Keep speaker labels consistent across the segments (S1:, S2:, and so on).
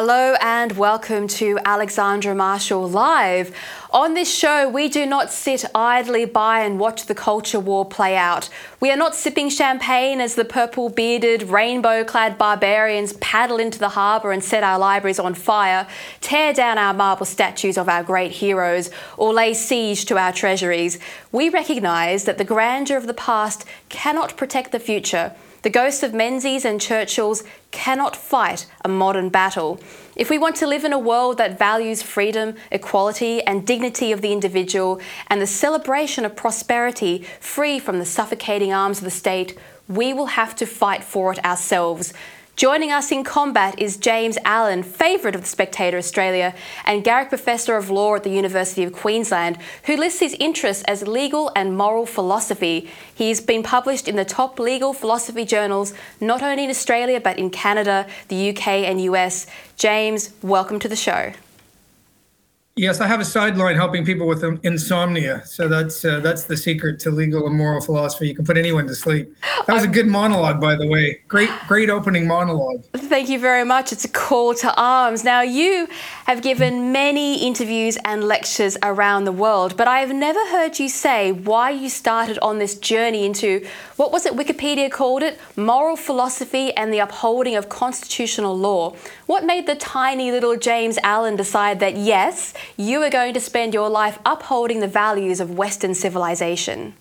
S1: Hello and welcome to Alexandra Marshall Live. On this show, we do not sit idly by and watch the culture war play out. We are not sipping champagne as the purple bearded, rainbow clad barbarians paddle into the harbour and set our libraries on fire, tear down our marble statues of our great heroes, or lay siege to our treasuries. We recognise that the grandeur of the past cannot protect the future. The ghosts of Menzies and Churchills cannot fight a modern battle. If we want to live in a world that values freedom, equality, and dignity of the individual, and the celebration of prosperity free from the suffocating arms of the state, we will have to fight for it ourselves. Joining us in combat is James Allan, favourite of the Spectator Australia, and Garrick Professor of Law at the University of Queensland, who lists his interests as legal and moral philosophy. He's been published in the top legal philosophy journals, not only in Australia but in Canada, the UK, and US. James, welcome to the show.
S2: Yes, I have a sideline helping people with insomnia. So that's uh, that's the secret to legal and moral philosophy. You can put anyone to sleep. That was a good monologue, by the way. Great, great opening monologue.
S1: Thank you very much. It's a call to arms. Now you have given many interviews and lectures around the world, but I have never heard you say why you started on this journey into what was it Wikipedia called it? Moral philosophy and the upholding of constitutional law. What made the tiny little James Allan decide that yes, you are going to spend your life upholding the values of Western civilization?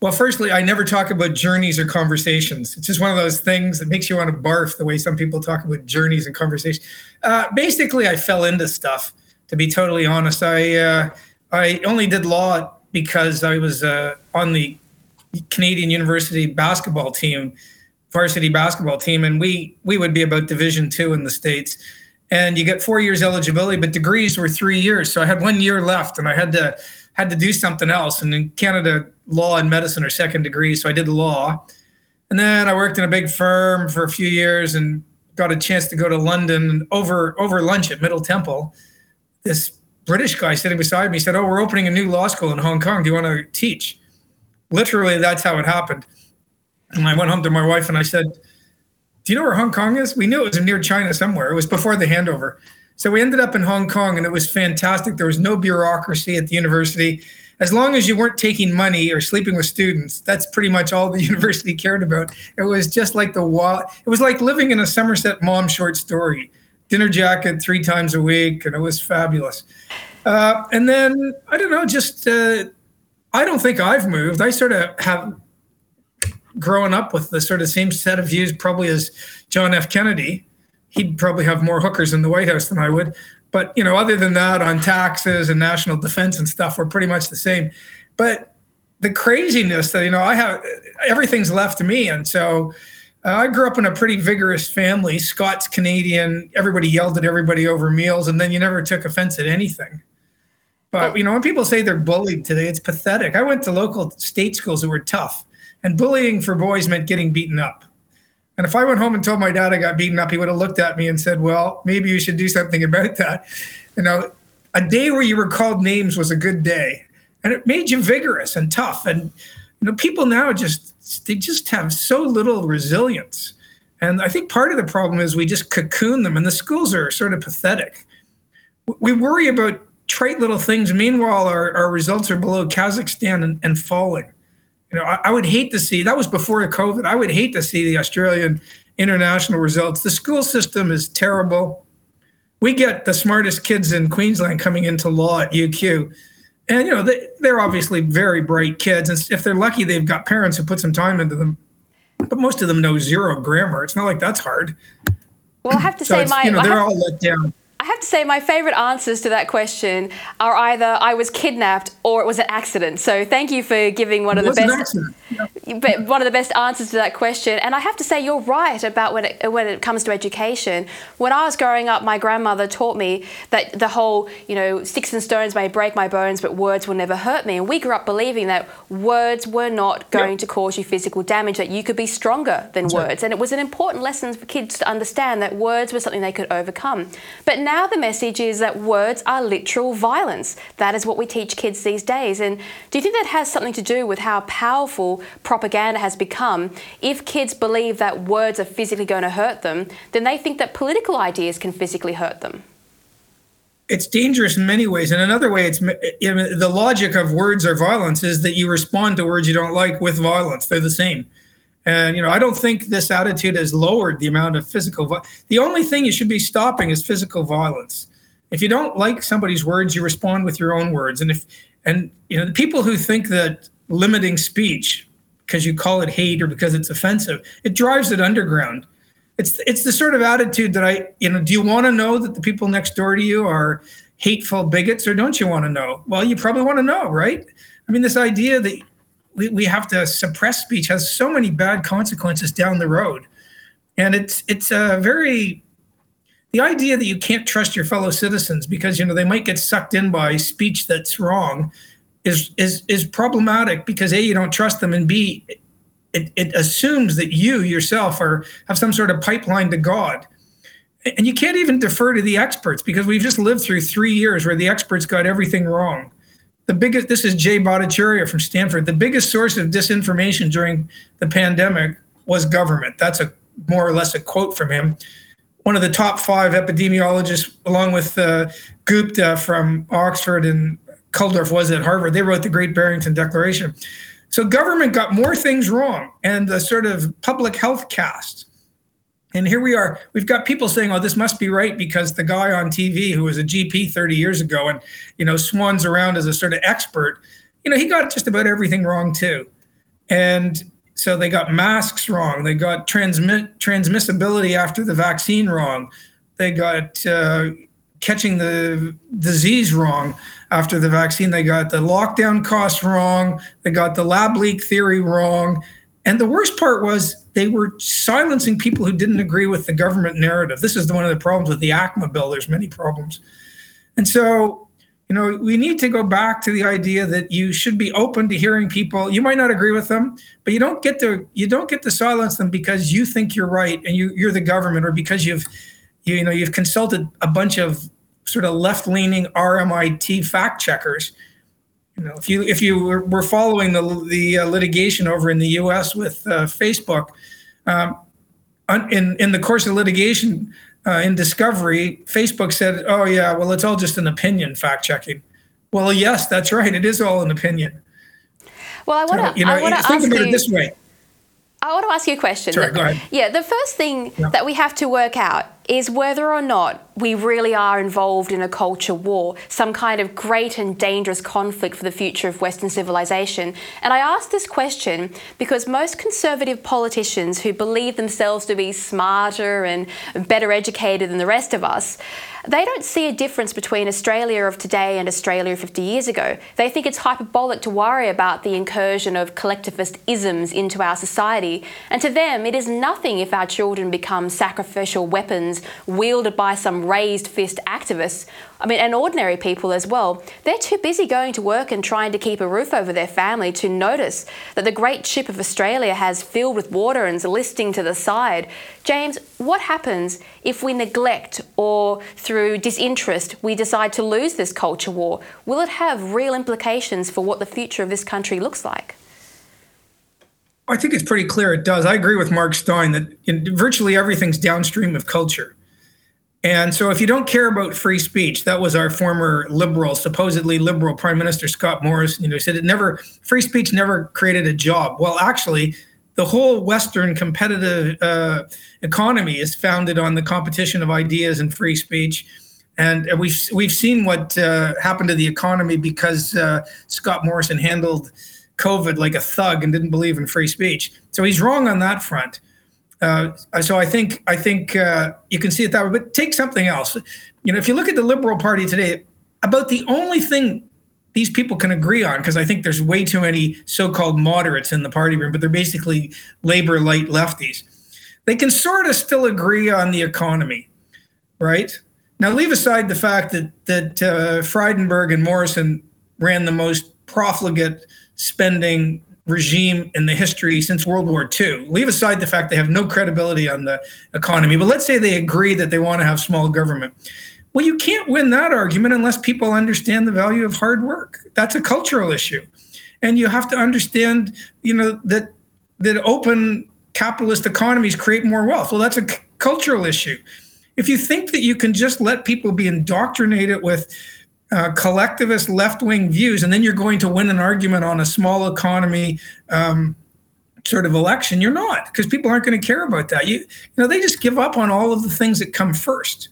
S2: Well, firstly, I never talk about journeys or conversations. It's just one of those things that makes you want to barf the way some people talk about journeys and conversations. Uh, basically, I fell into stuff. To be totally honest, I uh, I only did law because I was uh, on the Canadian University basketball team, varsity basketball team, and we we would be about Division two in the states. And you get four years eligibility, but degrees were three years. So I had one year left, and I had to had to do something else. And in Canada, law and medicine are second degrees, so I did law. And then I worked in a big firm for a few years and got a chance to go to London over over lunch at Middle Temple. This British guy sitting beside me said, "Oh, we're opening a new law school in Hong Kong. Do you want to teach?" literally that's how it happened. And I went home to my wife and I said, Do you know where Hong Kong is? We knew it was near China somewhere. It was before the handover. So we ended up in Hong Kong and it was fantastic. There was no bureaucracy at the university. As long as you weren't taking money or sleeping with students, that's pretty much all the university cared about. It was just like the wall. It was like living in a Somerset Maugham short story. Dinner jacket three times a week, and it was fabulous. Uh, and then I don't know, just uh, I don't think I've moved. I sort of have grown up with the sort of same set of views probably as John F. Kennedy. He'd probably have more hookers in the White House than I would. But you know, other than that, on taxes and national defense and stuff, we're pretty much the same. But the craziness that you know, I have everything's left to me, and so uh, I grew up in a pretty vigorous family, Scots Canadian. Everybody yelled at everybody over meals, and then you never took offense at anything. But you know, when people say they're bullied today, it's pathetic. I went to local state schools that were tough, and bullying for boys meant getting beaten up. And if I went home and told my dad I got beaten up, he would have looked at me and said, "Well, maybe you should do something about that." You know, a day where you were called names was a good day, and it made you vigorous and tough. And you know, people now just they just have so little resilience. And I think part of the problem is we just cocoon them, and the schools are sort of pathetic. We worry about trite little things. Meanwhile, our, our results are below Kazakhstan and, and falling. You know, I, I, would hate to see that was before COVID. I would hate to see the Australian international results. The school system is terrible. We get the smartest kids in Queensland coming into law at UQ. And, you know, they, they're obviously very bright kids. And if they're lucky, they've got parents who put some time into them. But most of them know zero grammar. It's not like that's hard.
S1: Well, I have to so say, my
S2: you know they're all let down.
S1: I have to say, my favorite answers to that question are either I was kidnapped or it was an accident. So thank you for giving one of the best, but one of the best answers to that question. And I have to say, you're right about when it when it comes to education. When I was growing up, my grandmother taught me that the whole, you know, sticks and stones may break my bones, but words will never hurt me. And we grew up believing that words were not going yep. to cause you physical damage; that you could be stronger than That's words. Right. And it was an important lesson for kids to understand that words were something they could overcome. But now the message is that words are literal violence. That is what we teach kids these days. And do you think that has something to do with how powerful propaganda has become? If kids believe that words are physically going to hurt them, then they think that political ideas can physically hurt them
S2: it's dangerous in many ways. And another way, it's the logic of words or violence is that you respond to words you don't like with violence. They're the same. And you know, I don't think this attitude has lowered the amount of physical. Vi- the only thing you should be stopping is physical violence. If you don't like somebody's words, you respond with your own words. And if and you know, the people who think that limiting speech because you call it hate or because it's offensive, it drives it underground it's it's the sort of attitude that I you know do you want to know that the people next door to you are hateful bigots or don't you want to know? Well, you probably want to know, right? I mean, this idea that we, we have to suppress speech has so many bad consequences down the road, and it's it's a very the idea that you can't trust your fellow citizens because you know they might get sucked in by speech that's wrong is is is problematic because a you don't trust them and b it, it assumes that you yourself are have some sort of pipeline to God. And you can't even defer to the experts because we've just lived through three years where the experts got everything wrong. The biggest, this is Jay Bhattacharya from Stanford. The biggest source of disinformation during the pandemic was government. That's a more or less a quote from him. One of the top five epidemiologists, along with uh, Gupta from Oxford and Kulldorff was at Harvard, they wrote the Great Barrington Declaration. So government got more things wrong and the sort of public health cast. And here we are. We've got people saying, "Oh, this must be right because the guy on TV who was a GP 30 years ago and you know swans around as a sort of expert, you know, he got just about everything wrong too." And so they got masks wrong. They got transmit transmissibility after the vaccine wrong. They got uh, catching the disease wrong after the vaccine. They got the lockdown costs wrong. They got the lab leak theory wrong. And the worst part was they were silencing people who didn't agree with the government narrative. This is one of the problems with the ACMA bill. There's many problems. And so, you know, we need to go back to the idea that you should be open to hearing people. You might not agree with them, but you don't get to you don't get to silence them because you think you're right and you, you're the government or because you've you, you know you've consulted a bunch of sort of left-leaning RMIT fact checkers. You know, if you if you were following the the uh, litigation over in the U.S. with uh, Facebook, um, in in the course of litigation uh, in discovery, Facebook said, "Oh yeah, well it's all just an opinion fact checking." Well, yes, that's right. It is all an opinion.
S1: Well, I want to.
S2: So, you know,
S1: I want to
S2: think
S1: ask
S2: about
S1: you,
S2: it this way.
S1: I want to ask you a question.
S2: Sorry, go ahead.
S1: Yeah, the first thing yeah. that we have to work out is whether or not we really are involved in a culture war, some kind of great and dangerous conflict for the future of Western civilization. And I ask this question because most conservative politicians who believe themselves to be smarter and better educated than the rest of us they don't see a difference between Australia of today and Australia 50 years ago. They think it's hyperbolic to worry about the incursion of collectivist isms into our society. And to them, it is nothing if our children become sacrificial weapons wielded by some raised fist activists I mean, and ordinary people as well, they're too busy going to work and trying to keep a roof over their family to notice that the great ship of Australia has filled with water and is listing to the side. James, what happens if we neglect or through disinterest we decide to lose this culture war? Will it have real implications for what the future of this country looks like?
S2: I think it's pretty clear it does. I agree with Mark Steyn that virtually everything's downstream of culture. And so, if you don't care about free speech, that was our former liberal, supposedly liberal Prime Minister Scott Morrison. You know, said it never free speech never created a job. Well, actually, the whole Western competitive uh, economy is founded on the competition of ideas and free speech. And we've we've seen what uh, happened to the economy because uh, Scott Morrison handled COVID like a thug and didn't believe in free speech. So he's wrong on that front. Uh, so I think I think uh, you can see it that way. But take something else. You know, if you look at the Liberal Party today, about the only thing these people can agree on, because I think there's way too many so-called moderates in the party room, but they're basically labor light lefties. They can sort of still agree on the economy, right? Now, leave aside the fact that that uh, and Morrison ran the most profligate spending regime in the history since World War II. Leave aside the fact they have no credibility on the economy, but let's say they agree that they want to have small government. Well, you can't win that argument unless people understand the value of hard work. That's a cultural issue. And you have to understand, you know, that that open capitalist economies create more wealth. Well, that's a c- cultural issue. If you think that you can just let people be indoctrinated with uh, collectivist left wing views, and then you're going to win an argument on a small economy um, sort of election, you're not, because people aren't going to care about that. You, you know, they just give up on all of the things that come first.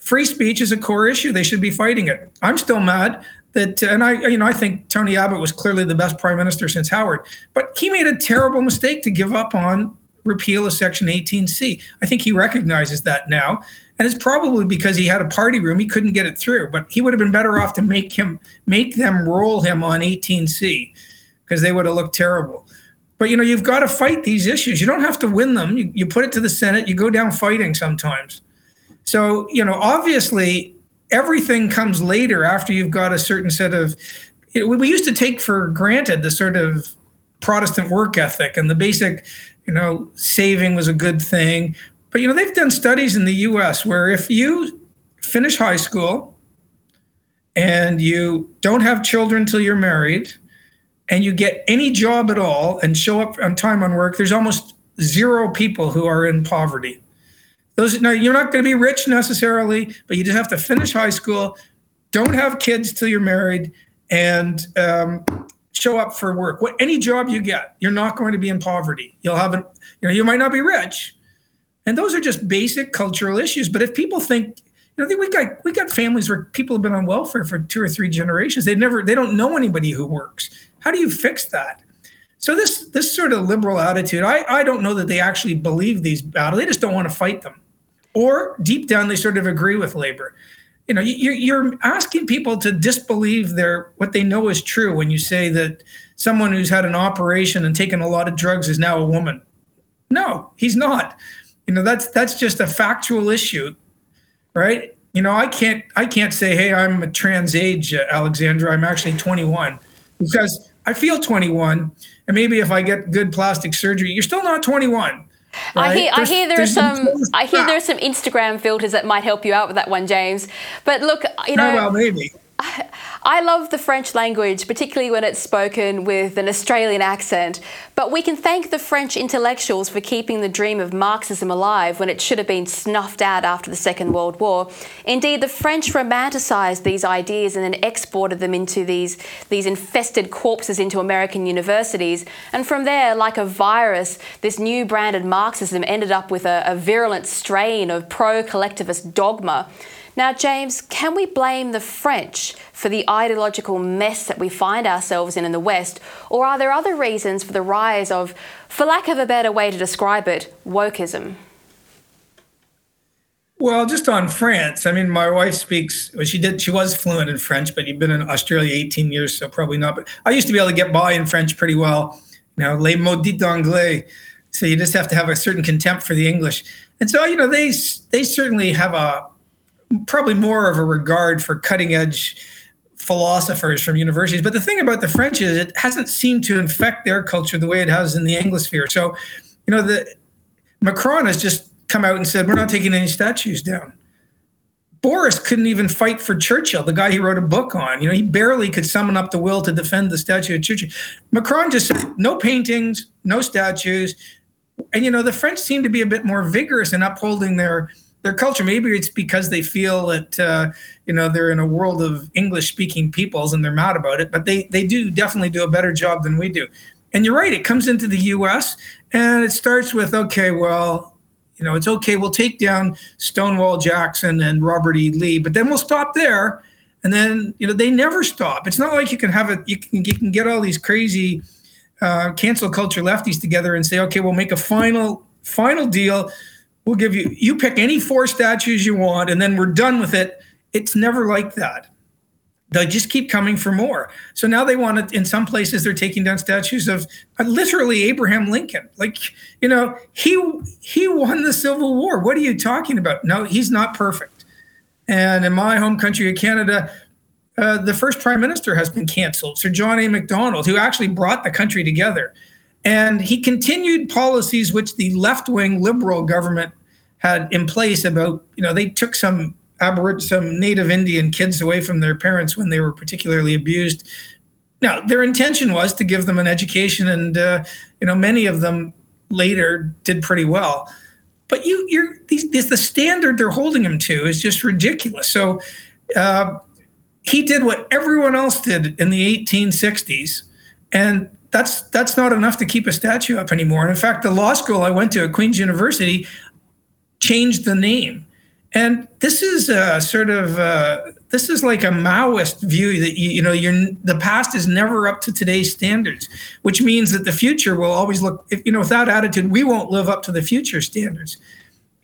S2: Free speech is a core issue. They should be fighting it. I'm still mad that, and I, you know, I think Tony Abbott was clearly the best prime minister since Howard, but he made a terrible mistake to give up on repeal of Section 18C. I think he recognizes that now. And it's probably because he had a party room, he couldn't get it through. But he would have been better off to make him make them roll him on 18C because they would have looked terrible. But you know, you've got to fight these issues. You don't have to win them. You, you put it to the Senate, you go down fighting sometimes. So, you know, obviously everything comes later after you've got a certain set of it, we used to take for granted the sort of Protestant work ethic and the basic, you know, saving was a good thing. But you know, they've done studies in the US where if you finish high school and you don't have children till you're married and you get any job at all and show up on time on work, there's almost zero people who are in poverty. Those now you're not going to be rich necessarily, but you just have to finish high school, don't have kids till you're married, and um, show up for work. What any job you get, you're not going to be in poverty. You'll have an, you know, you might not be rich, and those are just basic cultural issues. But if people think, you know, we got we got families where people have been on welfare for two or three generations. They never they don't know anybody who works. How do you fix that? So this this sort of liberal attitude, I, I don't know that they actually believe these battles. They just don't want to fight them, or deep down they sort of agree with labor. You know, you're, asking people to disbelieve their what they know is true when you say that someone who's had an operation and taken a lot of drugs is now a woman. No, he's not. You know, that's that's just a factual issue, right? You know, I can't I can't say, hey, I'm a trans age, uh, Alexandra. I'm actually 21 because I feel 21, and maybe if I get good plastic surgery, you're still not 21.
S1: Right? I hear, I hear there's, there's some, I hear there's some Instagram filters that might help you out with that one, James. But look, you know,
S2: well, maybe.
S1: I love the French language, particularly when it's spoken with an Australian accent. But we can thank the French intellectuals for keeping the dream of Marxism alive when it should have been snuffed out after the Second World War. Indeed, the French romanticized these ideas and then exported them into these, these infested corpses into American universities. And from there, like a virus, this new branded Marxism ended up with a, a virulent strain of pro collectivist dogma. Now, James, can we blame the French for the ideological mess that we find ourselves in in the West, or are there other reasons for the rise of, for lack of a better way to describe it, wokeism?
S2: Well, just on France, I mean, my wife speaks. Well, she did. She was fluent in French, but you've been in Australia 18 years, so probably not. But I used to be able to get by in French pretty well. Know, les maudits anglais. So you just have to have a certain contempt for the English. And so, you know, they they certainly have a probably more of a regard for cutting edge philosophers from universities. But the thing about the French is it hasn't seemed to infect their culture the way it has in the Anglosphere. So, you know, the Macron has just come out and said, we're not taking any statues down. Boris couldn't even fight for Churchill, the guy he wrote a book on. You know, he barely could summon up the will to defend the statue of Churchill. Macron just said, no paintings, no statues. And, you know, the French seem to be a bit more vigorous in upholding their their culture. Maybe it's because they feel that uh, you know they're in a world of English-speaking peoples and they're mad about it. But they they do definitely do a better job than we do. And you're right; it comes into the U.S. and it starts with okay, well, you know, it's okay. We'll take down Stonewall Jackson and Robert E. Lee, but then we'll stop there. And then you know they never stop. It's not like you can have it. You can you can get all these crazy uh, cancel culture lefties together and say, okay, we'll make a final final deal We'll give you, you pick any four statues you want, and then we're done with it. It's never like that. They just keep coming for more. So now they want it. In some places, they're taking down statues of uh, literally Abraham Lincoln. Like, you know, he he won the Civil War. What are you talking about? No, he's not perfect. And in my home country of Canada, uh, the first prime minister has been canceled, Sir John A. Macdonald, who actually brought the country together. And he continued policies which the left wing liberal government had in place about, you know, they took some aboriginal, some Native Indian kids away from their parents when they were particularly abused. Now, their intention was to give them an education, and uh, you know, many of them later did pretty well. But you, you're these, this, the standard they're holding him to is just ridiculous. So uh, he did what everyone else did in the 1860s, and that's that's not enough to keep a statue up anymore. And in fact, the law school I went to at Queen's University changed the name. And this is a sort of uh, this is like a Maoist view that you, you know you're the past is never up to today's standards, which means that the future will always look. If, you know, without attitude, we won't live up to the future standards.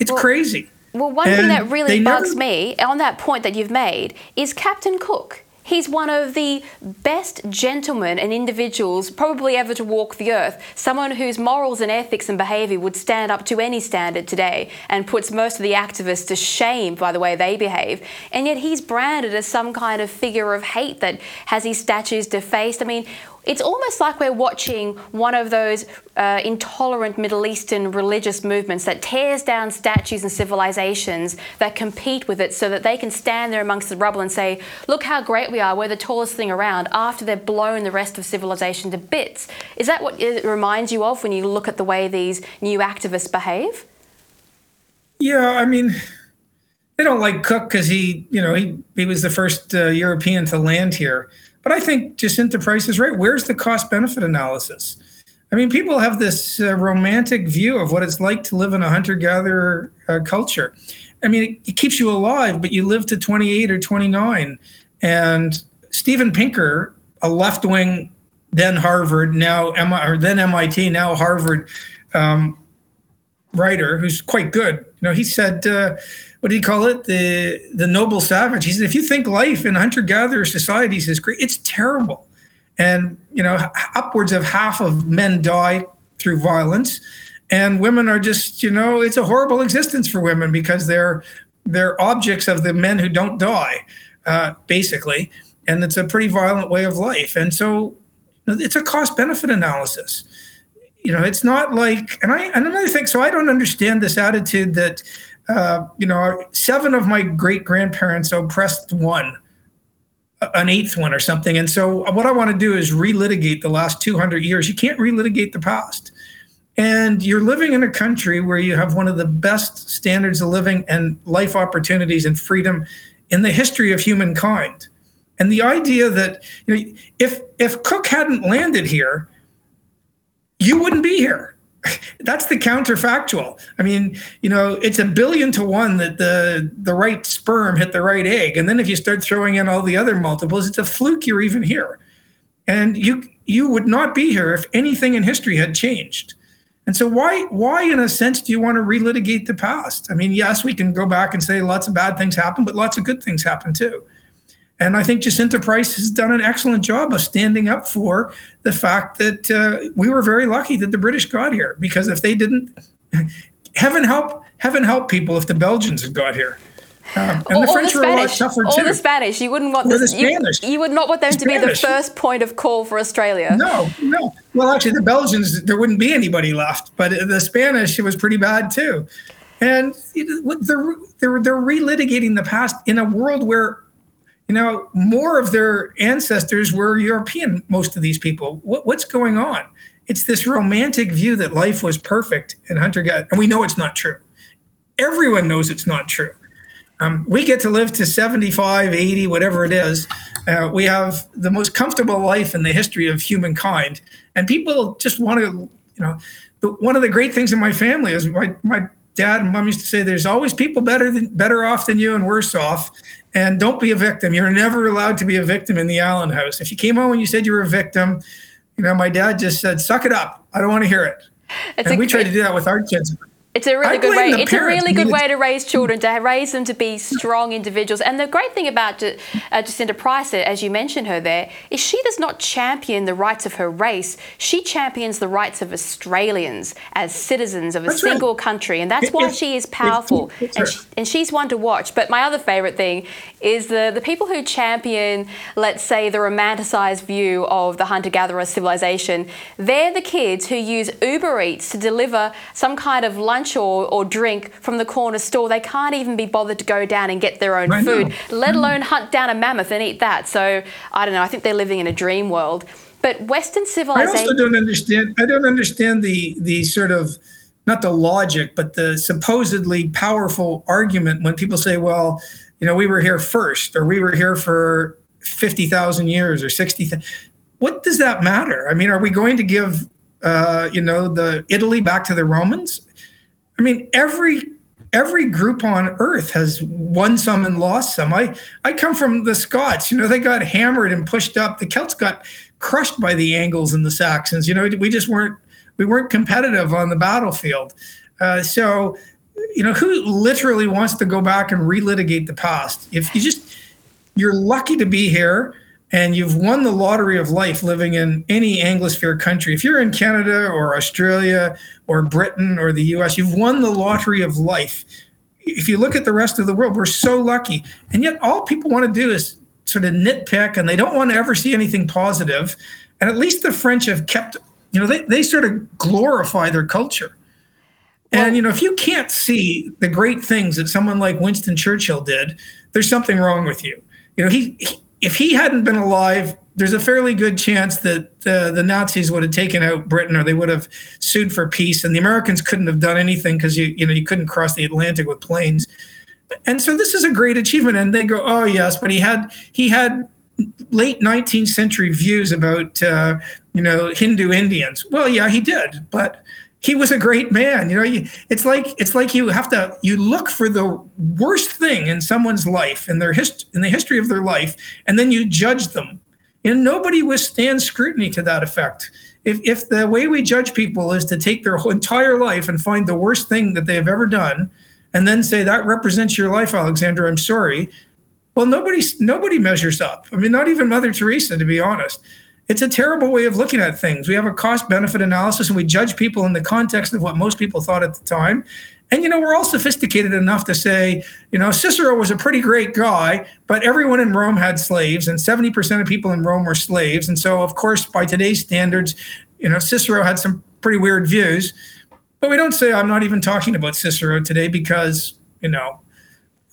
S2: It's well, crazy.
S1: Well, one and thing that really bugs never, me on that point that you've made is Captain Cook. He's one of the best gentlemen and individuals probably ever to walk the earth. Someone whose morals and ethics and behaviour would stand up to any standard today and puts most of the activists to shame by the way they behave. And yet he's branded as some kind of figure of hate that has his statues defaced. I mean, it's almost like we're watching one of those uh, intolerant Middle Eastern religious movements that tears down statues and civilizations that compete with it so that they can stand there amongst the rubble and say, look how great we are, we're the tallest thing around, after they've blown the rest of civilization to bits. Is that what it reminds you of when you look at the way these new activists behave?
S2: Yeah, I mean, they don't like Cook because he, you know, he, he was the first uh, European to land here. But I think Jacinta Price is right. Where's the cost benefit analysis? I mean, people have this uh, romantic view of what it's like to live in a hunter gatherer uh, culture. I mean, it, it, keeps you alive, but you live to 28 or 29. And Steven Pinker, a left wing, then Harvard, now or then MIT, now Harvard um, writer who's quite good. You know, he said, uh, what do you call it? The the noble savage. He said, if you think life in hunter gatherer societies is great, it's terrible. And you know, upwards of half of men die through violence, and women are just you know, it's a horrible existence for women because they're they're objects of the men who don't die, uh, basically. And it's a pretty violent way of life. And so, it's a cost benefit analysis you know, it's not like, and I, and another thing, so I don't understand this attitude that uh, you know, seven of my great grandparents oppressed one, an eighth one or something. And so what I want to do is relitigate the last 200 years. You can't relitigate the past. And you're living in a country where you have one of the best standards of living and life opportunities and freedom in the history of humankind. And the idea that you know, if if Cook hadn't landed here, you wouldn't be here that's the counterfactual. I mean, you know, it's a billion to one that the the right sperm hit the right egg, and then if you start throwing in all the other multiples, it's a fluke you're even here, and you you would not be here if anything in history had changed. And so, why why in a sense do you want to relitigate the past? I mean, yes, we can go back and say lots of bad things happen, but lots of good things happen too. And I think Jacinta Price has done an excellent job of standing up for the fact that uh, we were very lucky that the British got here because if they didn't, heaven help, heaven help people if the Belgians had got here. Um, and
S1: or, the French the Spanish, were a lot tougher too. Or the Spanish. You wouldn't want
S2: the, the Spanish.
S1: You, you, would not want them to be the first point of call for Australia.
S2: No, no. Well, actually, the Belgians, there wouldn't be anybody left, but the Spanish, it was pretty bad too. And they're, they're, they're relitigating the past in a world where you know, more of their ancestors were European, most of these people. What, what's going on? It's this romantic view that life was perfect in hunter gatherer, and we know it's not true. Everyone knows it's not true. Um, we get to live to 75, 80, whatever it is. Uh, we have the most comfortable life in the history of humankind. And people just want to, you know, the, one of the great things in my family is my, my dad and mom used to say there's always people better than better off than you and worse off and don't be a victim. You're never allowed to be a victim in the Allan house. If you came home and you said you were a victim, you know, my dad just said, suck it up. I don't want to hear it. And we try to do that with our kids.
S1: It's a really good way. It's a really good way to raise children, to raise them to be strong individuals. And the great thing about uh, Jacinta Price, as you mentioned her there, is she does not champion the rights of her race. She champions the rights of Australians as citizens of a that's single right. country, and that's why she is powerful. And, she, and she's one to watch. But my other favourite thing is the the people who champion, let's say, the romanticised view of the hunter-gatherer civilization. They're the kids who use Uber Eats to deliver some kind of lunch lunch or, or drink from the corner store. They can't even be bothered to go down and get their own I food, know. let alone hunt down a mammoth and eat that. So I don't know. I think they're living in a dream world. But Western civilization.
S2: I also don't understand. I don't understand the the sort of not the logic, but the supposedly powerful argument when people say, "Well, you know, we were here first, or we were here for fifty thousand years, or sixty. What does that matter? I mean, are we going to give, uh, you know, the Italy back to the Romans? I mean, every every group on earth has won some and lost some. I I come from the Scots. You know, they got hammered and pushed up. The Celts got crushed by the Angles and the Saxons. You know, we just weren't we weren't competitive on the battlefield. Uh, so, you know, who literally wants to go back and relitigate the past? If you just you're lucky to be here and you've won the lottery of life living in any Anglosphere country. If you're in Canada or Australia or Britain or the US, you've won the lottery of life. If you look at the rest of the world, we're so lucky. And yet, all people want to do is sort of nitpick and they don't want to ever see anything positive. And at least the French have kept, you know, they, they sort of glorify their culture. And, you know, if you can't see the great things that someone like Winston Churchill did, there's something wrong with you. You know, he, he if he hadn't been alive, there's a fairly good chance that uh, the Nazis would have taken out Britain or they would have sued for peace. And the Americans couldn't have done anything because you, you know, you couldn't cross the Atlantic with planes. And so this is a great achievement. And they go, oh yes, but he had he had late 19th century views about uh, you know Hindu Indians. Well, yeah, he did, but he was a great man. You know, it's like it's like you have to you look for the worst thing in someone's life in their hist- in the history of their life, and then you judge them. And nobody withstands scrutiny to that effect. If if the way we judge people is to take their entire life and find the worst thing that they have ever done, and then say that represents your life, Alexander, I'm sorry. Well, nobody nobody measures up. I mean, not even Mother Teresa, to be honest it's a terrible way of looking at things. We have a cost benefit analysis and we judge people in the context of what most people thought at the time. And, you know, we're all sophisticated enough to say, you know, Cicero was a pretty great guy, but everyone in Rome had slaves and 70% of people in Rome were slaves. And so, of course, by today's standards, you know, Cicero had some pretty weird views. But we don't say, I'm not even talking about Cicero today because, you know,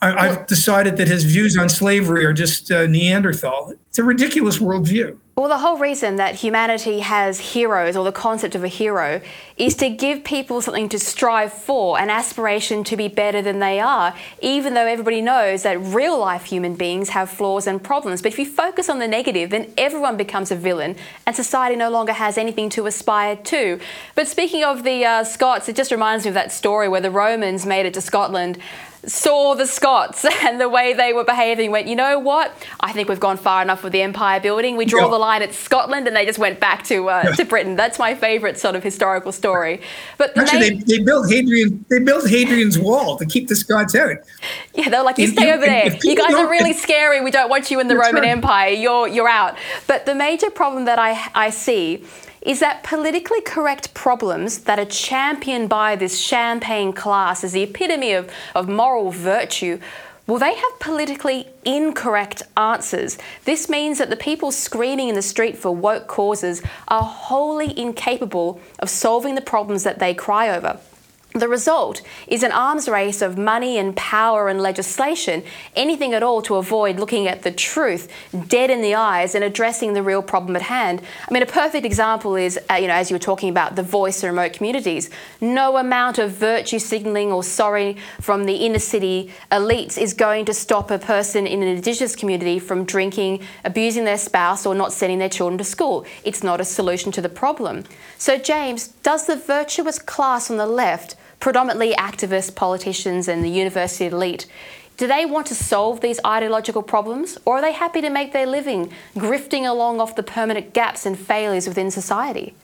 S2: I, have decided that his views on slavery are just uh, Neanderthal. It's a ridiculous worldview.
S1: Well, the whole reason that humanity has heroes, or the concept of a hero, is to give people something to strive for, an aspiration to be better than they are, even though everybody knows that real life human beings have flaws and problems. But if you focus on the negative, then everyone becomes a villain, and society no longer has anything to aspire to. But speaking of the uh, Scots, it just reminds me of that story where the Romans made it to Scotland saw the Scots and the way they were behaving, went, you know what? I think we've gone far enough with the empire building. We draw yeah. the line at Scotland, and they just went back to uh, yeah. to Britain. That's my favourite sort of historical story.
S2: But the actually, main... they, they, built Hadrian. They built Hadrian's Wall to keep the Scots out.
S1: Yeah, they're like, you stay over there. You guys are really scary. We don't want you in the Roman right. Empire. You're you're out. But the major problem that I I see is that politically correct problems that are championed by this champagne class as the epitome of, of moral virtue Well, they have politically incorrect answers. This means that the people screaming in the street for woke causes are wholly incapable of solving the problems that they cry over. The result is an arms race of money and power and legislation, anything at all to avoid looking at the truth dead in the eyes and addressing the real problem at hand. I mean, a perfect example is, uh, you know, as you were talking about the voice of remote communities, no amount of virtue signalling or sorry from the inner city elites is going to stop a person in an Indigenous community from drinking, abusing their spouse, or not sending their children to school. It's not a solution to the problem. So, James, does the virtuous class on the left predominantly activists, politicians, and the university elite, do they want to solve these ideological problems or are they happy to make their living grifting along off the permanent gaps and failures within society?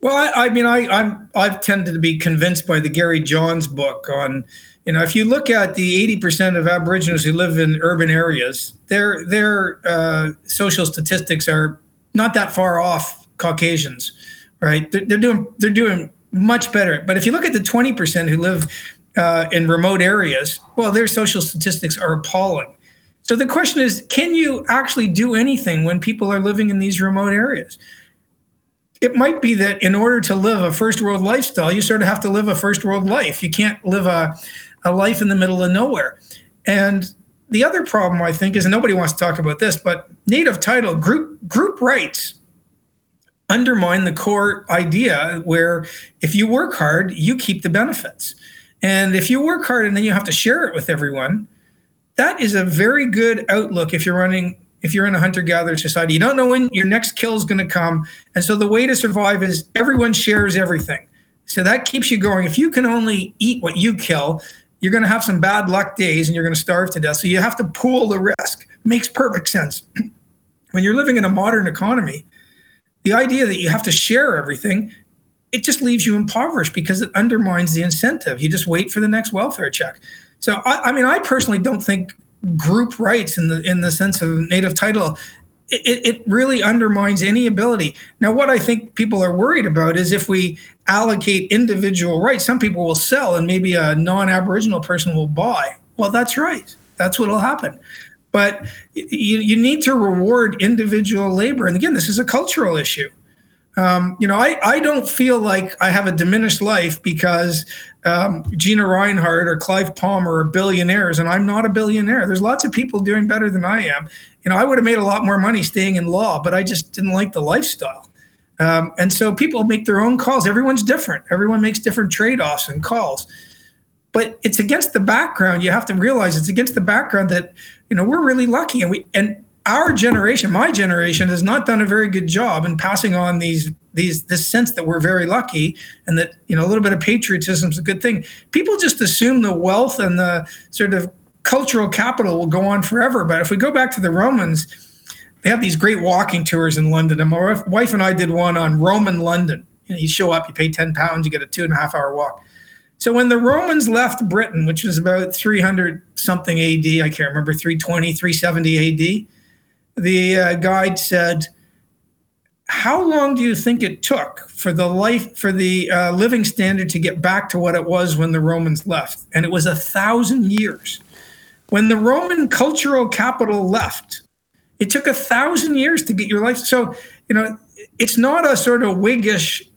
S2: Well, I, I mean, I, I'm I've tended to be convinced by the Gary Johns book on, you know, if you look at the 80% of Aboriginals who live in urban areas, their their uh, social statistics are not that far off Caucasians, right? They're, they're doing they're doing much better. But if you look at the 20% who live uh, in remote areas, well, their social statistics are appalling. So the question is can you actually do anything when people are living in these remote areas? it might be that in order to live a first world lifestyle, you sort of have to live a first world life. You can't live a, a life in the middle of nowhere. And the other problem I think is, nobody wants to talk about this, but native title group group rights undermine the core idea where if you work hard, you keep the benefits. And if you work hard and then you have to share it with everyone, that is a very good outlook if you're running if you're in a hunter gatherer society. You don't know when your next kill is going to come. And so the way to survive is everyone shares everything. So that keeps you going. If you can only eat what you kill, you're going to have some bad luck days and you're going to starve to death. So you have to pool the risk. Makes perfect sense. when you're living in a modern economy, the idea that you have to share everything, it just leaves you impoverished because it undermines the incentive. You just wait for the next welfare check. So I, I mean, I personally don't think group rights in the in the sense of native title it, it really undermines any ability. Now, what I think people are worried about is if we allocate individual rights, some people will sell and maybe a non Aboriginal person will buy. Well, that's right. That's what will happen. But you, you need to reward individual labor. And again, this is a cultural issue. Um, you know, I, I don't feel like I have a diminished life because um, Gina Rinehart or Clive Palmer are billionaires, and I'm not a billionaire. There's lots of people doing better than I am. You know, I would have made a lot more money staying in law, but I just didn't like the lifestyle. Um, and so people make their own calls. Everyone's different. Everyone makes different trade offs and calls. But it's against the background. You have to realize it's against the background that you know we're really lucky, and we and our generation, my generation, has not done a very good job in passing on these these this sense that we're very lucky and that you know a little bit of patriotism is a good thing. People just assume the wealth and the sort of cultural capital will go on forever. But if we go back to the Romans, they have these great walking tours in London. And my wife and I did one on Roman London. You, know, you show up, you pay 10 pounds, you get a two and a half hour walk. So when the Romans left Britain, which was about 300 something AD, I can't remember, 320, 370 AD, the uh, guide said, "How long do you think it took for the life for the uh, living standard to get back to what it was when the Romans left?" And it was a thousand years. When the Roman cultural capital left, it took a thousand years to get your life. So you know, it's not a sort of Whiggish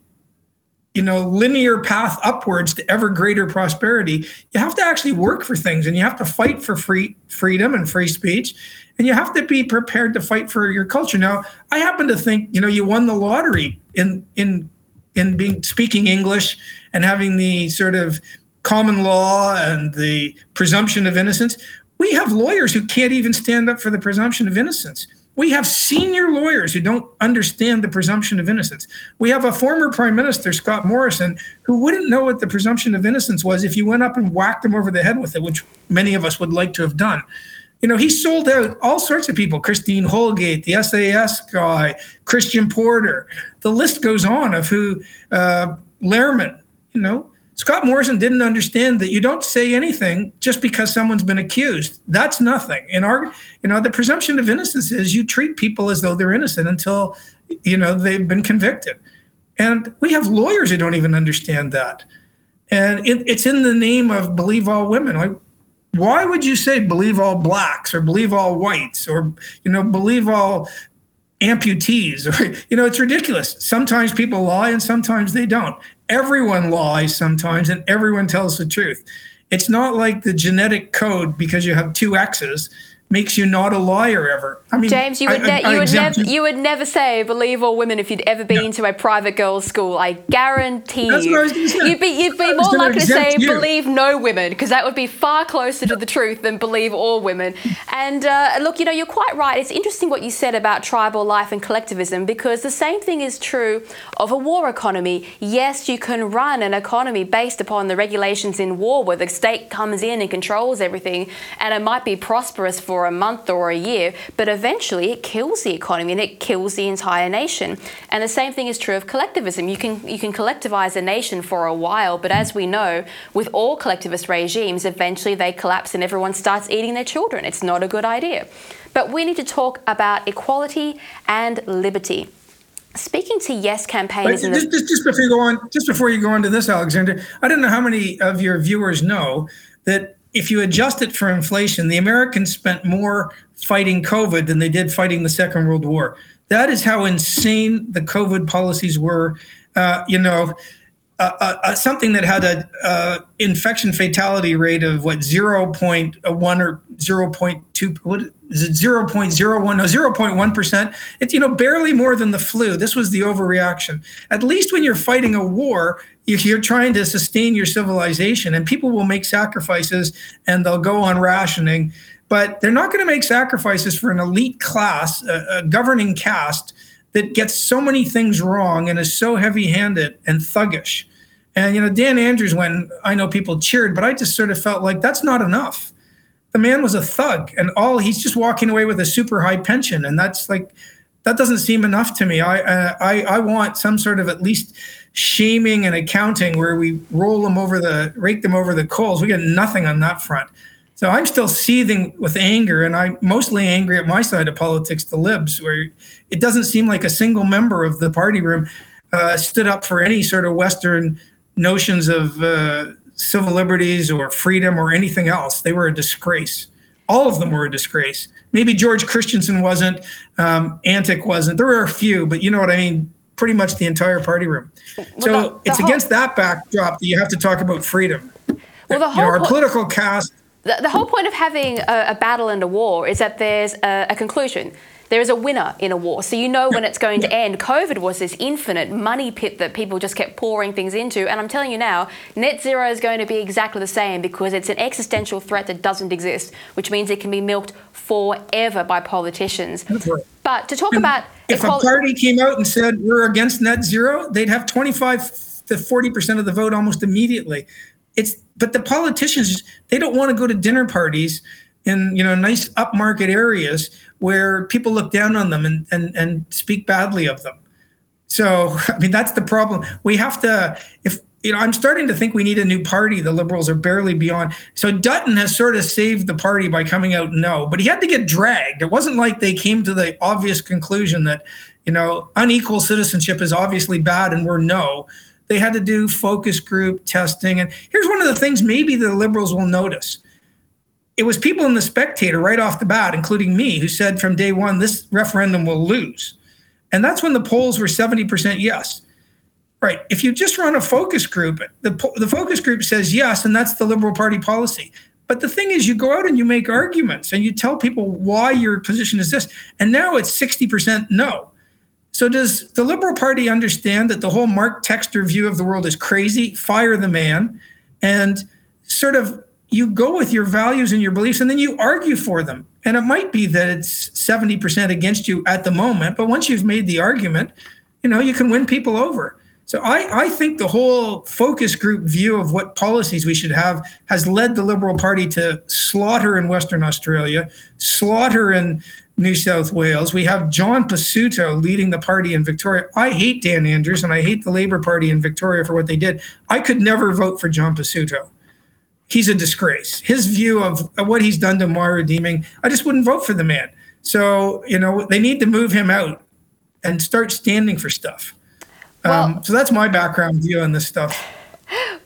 S2: you know linear path upwards to ever greater prosperity you have to actually work for things and you have to fight for free freedom and free speech and you have to be prepared to fight for your culture. Now, I happen to think, you know, you won the lottery in in in being speaking English and having the sort of common law and the presumption of innocence. We have lawyers who can't even stand up for the presumption of innocence. We have senior lawyers who don't understand the presumption of innocence. We have a former prime minister, Scott Morrison, who wouldn't know what the presumption of innocence was if you went up and whacked him over the head with it, which many of us would like to have done you know, he sold out all sorts of people Christine Holgate, the SAS guy, Christian Porter. The list goes on of who, uh, Lehrmann, you know. Scott Morrison didn't understand that you don't say anything just because someone's been accused. That's nothing. In our, you know, the presumption of innocence is you treat people as though they're innocent until, you know, they've been convicted. And we have lawyers who don't even understand that. And it, it's in the name of believe all women. Like, why would you say believe all blacks or believe all whites or you know believe all amputees or you know it's ridiculous sometimes people lie and sometimes they don't everyone lies sometimes and everyone tells the truth. It's not like the genetic code because you have two x's makes you not a liar ever. I mean,
S1: James, you would, ne- I, I, you, would never, you would never say believe all women if you'd ever been to a private girls' school. I guarantee
S2: That's
S1: you.
S2: You'd
S1: be, you'd be more likely to say you. believe no women because that would be far closer to the truth than believe all women. And uh, look, you know, you're quite right. It's interesting what you said about tribal life and collectivism because the same thing is true of a war economy. Yes, you can run an economy based upon the regulations in war where the state comes in and controls everything and it might be prosperous for for a month or a year, but eventually it kills the economy and it kills the entire nation. And the same thing is true of collectivism. You can you can collectivize a nation for a while, but as we know, with all collectivist regimes, eventually they collapse and everyone starts eating their children. It's not a good idea. But we need to talk about equality and liberty. Speaking to Yes campaigners,
S2: just, just, just before you go on, just before you go on to this, Alexander, I don't know how many of your viewers know that if you adjust it for inflation, the Americans spent more fighting COVID than they did fighting the Second World War. That is how insane the COVID policies were. Uh, you know, uh, uh, uh something that had a uh, infection fatality rate of what 0.1 or 0.2 what is it 0.01 no 0.1 percent it's you know barely more than the flu this was the overreaction at least when you're fighting a war you're trying to sustain your civilization and people will make sacrifices and they'll go on rationing but they're not going to make sacrifices for an elite class a, a governing caste that gets so many things wrong and is so heavy-handed and thuggish. And you know dan andrews when i know people cheered but i just sort of felt like that's not enough. The man was a thug and all he's just walking away with a super high pension and that's like that doesn't seem enough to me. I uh, i i want some sort of at least shaming and accounting where we roll them over the rake them over the coals. We get nothing on that front. So I'm still seething with anger, and I'm mostly angry at my side of politics, the libs, where it doesn't seem like a single member of the party room uh, stood up for any sort of Western notions of uh, civil liberties or freedom or anything else. They were a disgrace. All of them were a disgrace. Maybe George Christensen wasn't, um, Antic wasn't. There were a few, but you know what I mean pretty much the entire party room. Well, so the, the it's whole, against that backdrop that you have to talk about freedom. Well, the whole you know, our po- political cast.
S1: The, the, whole point of having a, a, battle and a war is that there's a, a conclusion there is a winner in a war. So you know when it's going to end. COVID was this infinite money pit that people just kept pouring things into. And I'm telling you now, net zero is going to be exactly the same because it's an existential threat that doesn't exist, which means it can be milked forever by politicians. Right. But to talk and about.
S2: If a party came out and said we're against net zero, they'd have 25 to 40% of the vote almost immediately. It's but the politicians they don't want to go to dinner parties in you know nice upmarket areas where people look down on them and, and, and speak badly of them. So, I mean, that's the problem. We have to, if, you know, I'm starting to think we need a new party. The liberals are barely beyond. So Dutton has sort of saved the party by coming out no, but he had to get dragged. It wasn't like they came to the obvious conclusion that, you know, unequal citizenship is obviously bad and we're no. They had to do focus group testing. And here's one of the things maybe the liberals will notice it was people in the spectator right off the bat, including me, who said from day one, this referendum will lose. And that's when the polls were 70% yes. Right. If you just run a focus group, the, the focus group says yes, and that's the Liberal Party policy. But the thing is, you go out and you make arguments and you tell people why your position is this. And now it's 60% no. So, does the Liberal Party understand that the whole Mark Textor view of the world is crazy? Fire the man and sort of you go with your values and your beliefs and then you argue for them. And it might be that it's 70% against you at the moment, but once you've made the argument, you know, you can win people over. So I, I think the whole focus group view of what policies we should have has led the Liberal Party to slaughter in Western Australia, slaughter in New South Wales. We have John Pesutto leading the party in Victoria. I hate Dan Andrews and I hate the Labor Party in Victoria for what they did. I could never vote for John Pesutto he's a disgrace. His view of what he's done to Moira Deeming, I just wouldn't vote for the man. So, you know, they need to move him out and start standing for stuff. Well, um, so that's my background view on this stuff.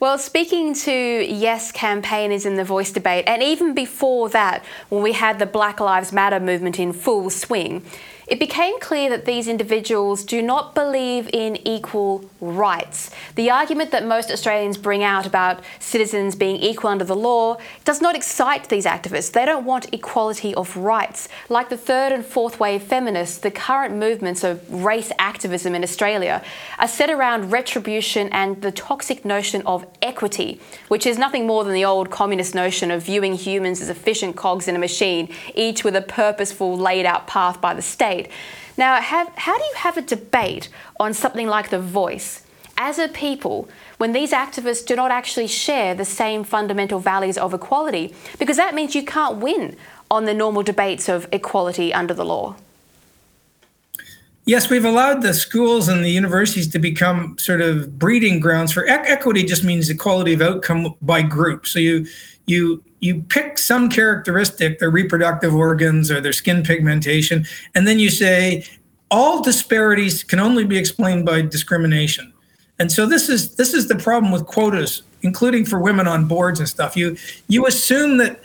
S1: Well, speaking to Yes campaigners in the voice debate, and even before that, when we had the Black Lives Matter movement in full swing, it became clear that these individuals do not believe in equal rights. The argument that most Australians bring out about citizens being equal under the law does not excite these activists. They don't want equality of rights. Like the third and fourth wave feminists, the current movements of race activism in Australia are set around retribution and the toxic notion of equity, which is nothing more than the old communist notion of viewing humans as efficient cogs in a machine, each with a purposeful laid out path by the state debate. Now, have, how do you have a debate on something like The Voice as a people when these activists do not actually share the same fundamental values of equality? Because that means you can't win on the normal debates of equality under the law.
S2: Yes, we've allowed the schools and the universities to become sort of breeding grounds for e- equity. Just means equality of outcome by group. So you you you pick some characteristic, their reproductive organs or their skin pigmentation, and then you say all disparities can only be explained by discrimination. And so this is this is the problem with quotas, including for women on boards and stuff. You you assume that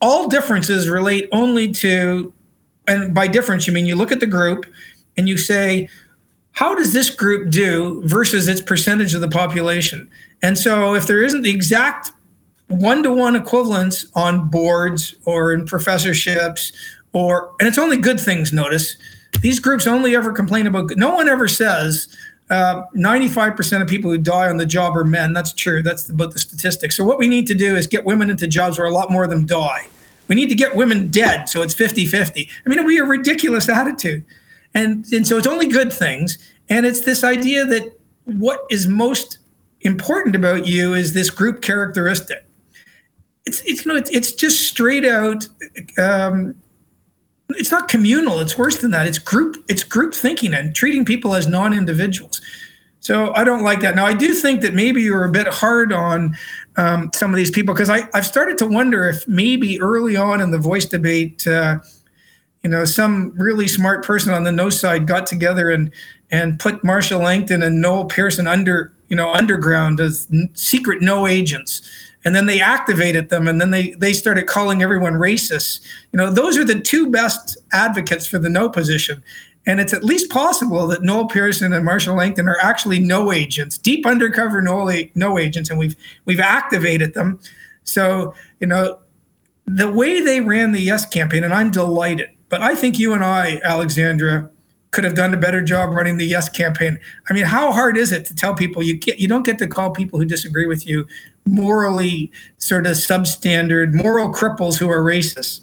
S2: all differences relate only to, and by difference you mean you look at the group and you say, how does this group do versus its percentage of the population? And so if there isn't the exact one to one equivalents on boards or in professorships or and it's only good things notice. These groups only ever complain about no one ever says uh, 95% of people who die on the job are men. That's true. That's about the statistics. So what we need to do is get women into jobs where a lot more of them die. We need to get women dead so it's 50-50 i mean it would be a ridiculous attitude. And and so it's only good things. And it's this idea that what is most important about you is this group characteristic it's it's you know it's, it's just straight out um, it's not communal it's worse than that. It's group it's group thinking and treating people as non-individuals. So i don't like that. Now i do think that maybe you're a bit hard on um, some of these people because i've started to wonder if maybe early on in the voice debate uh, you know some really smart person on the no side got together and and put marcia langton and noel pearson under you know underground as secret no agents and then they activated them and then they they started calling everyone racist you know those are the two best advocates for the no position and it's at least possible that Noel Pearson and Marcia Langton are actually no agents, deep undercover no, no agents, and we've we've activated them. So you know the way they ran the Yes campaign, and I'm delighted. But I think you and I, Alexandra, could have done a better job running the Yes campaign. I mean, how hard is it to tell people you get you don't get to call people who disagree with you morally sort of substandard, moral cripples who are racist.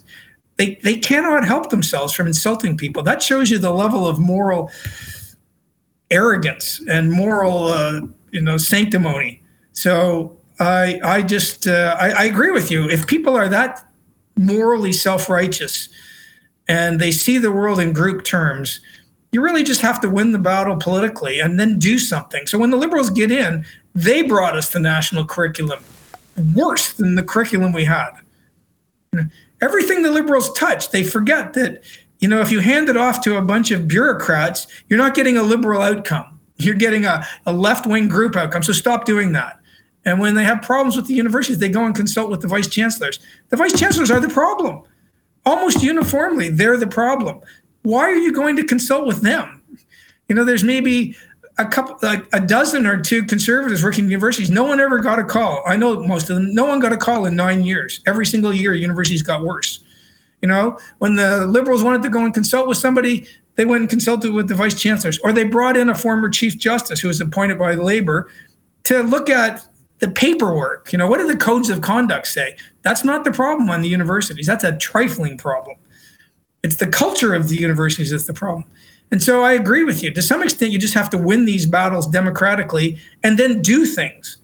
S2: They, they cannot help themselves from insulting people. That shows you the level of moral arrogance and moral, uh, you know, sanctimony. So I, I just, uh, I, I agree with you. If people are that morally self-righteous and they see the world in group terms, you really just have to win the battle politically and then do something. So when the liberals get in, they brought us the national curriculum worse than the curriculum we had. everything the liberals touch, they forget that, you know, if you hand it off to a bunch of bureaucrats, you're not getting a liberal outcome. You're getting a, a left wing group outcome. So stop doing that. And when they have problems with the universities, they go and consult with the vice chancellors. The vice chancellors are the problem. Almost uniformly, they're the problem. Why are you going to consult with them? You know, there's maybe a couple, like a dozen or two conservatives working in universities. No one ever got a call. I know most of them. No one got a call in nine years. Every single year, universities got worse. You know, when the liberals wanted to go and consult with somebody, they went and consulted with the vice chancellors, or they brought in a former chief justice who was appointed by Labor to look at the paperwork. You know, what do the codes of conduct say? That's not the problem on the universities. That's a trifling problem. It's the culture of the universities that's the problem. And so I agree with you. To some extent, you just have to win these battles democratically and then do things.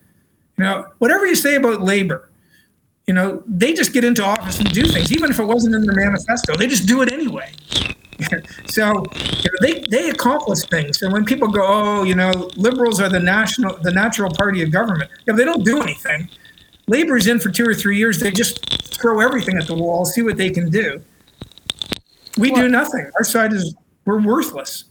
S2: You know, whatever you say about labor, you know, they just get into office and do things, even if it wasn't in their manifesto. They just do it anyway. so you know, they they accomplish things. And when people go, oh, you know, liberals are the national, the natural party of government, yeah, they don't do anything. Labor's in for two or three years. They just throw everything at the wall, see what they can do. We well, do nothing. Our side is we're worthless.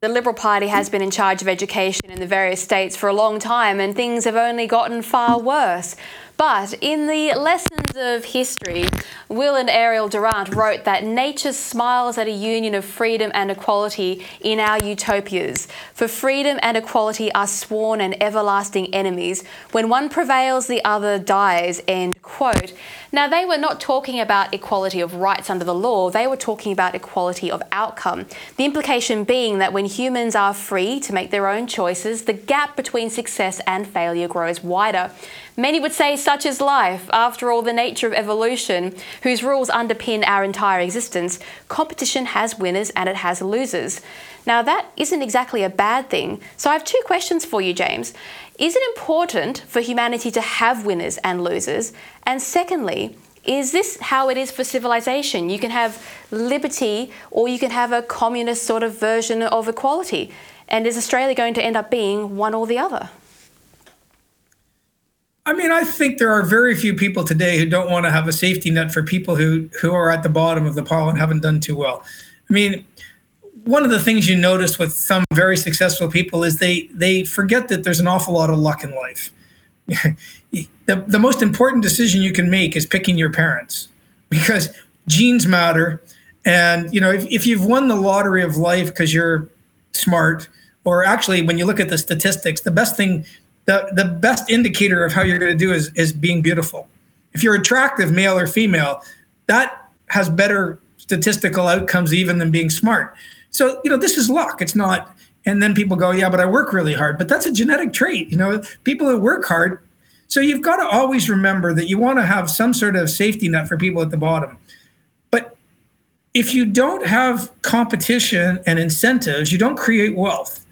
S1: The Liberal Party has been in charge of education in the various states for a long time, and things have only gotten far worse. But in the lessons of history, Will and Ariel Durant wrote that nature smiles at a union of freedom and equality in our utopias. For freedom and equality are sworn and everlasting enemies. When one prevails, the other dies. End quote. Now, they were not talking about equality of rights under the law, they were talking about equality of outcome. The implication being that when humans are free to make their own choices, the gap between success and failure grows wider. Many would say such is life. After all, the nature of evolution, whose rules underpin our entire existence, competition has winners and it has losers. Now, that isn't exactly a bad thing. So, I have two questions for you, James. Is it important for humanity to have winners and losers? And secondly, is this how it is for civilization? You can have liberty or you can have a communist sort of version of equality. And is Australia going to end up being one or the other?
S2: I mean, I think there are very few people today who don't want to have a safety net for people who who are at the bottom of the pile and haven't done too well. I mean, one of the things you notice with some very successful people is they they forget that there's an awful lot of luck in life. the, the most important decision you can make is picking your parents because genes matter. And you know, if, if you've won the lottery of life because you're smart, or actually when you look at the statistics, the best thing, the, the best indicator of how you're going to do is, is being beautiful. If you're attractive, male or female, that has better statistical outcomes even than being smart. So, you know, this is luck. It's not, and then people go, yeah, but I work really hard. But that's a genetic trait. You know, people that work hard. So you've got to always remember that you want to have some sort of safety net for people at the bottom. But if you don't have competition and incentives, you don't create wealth.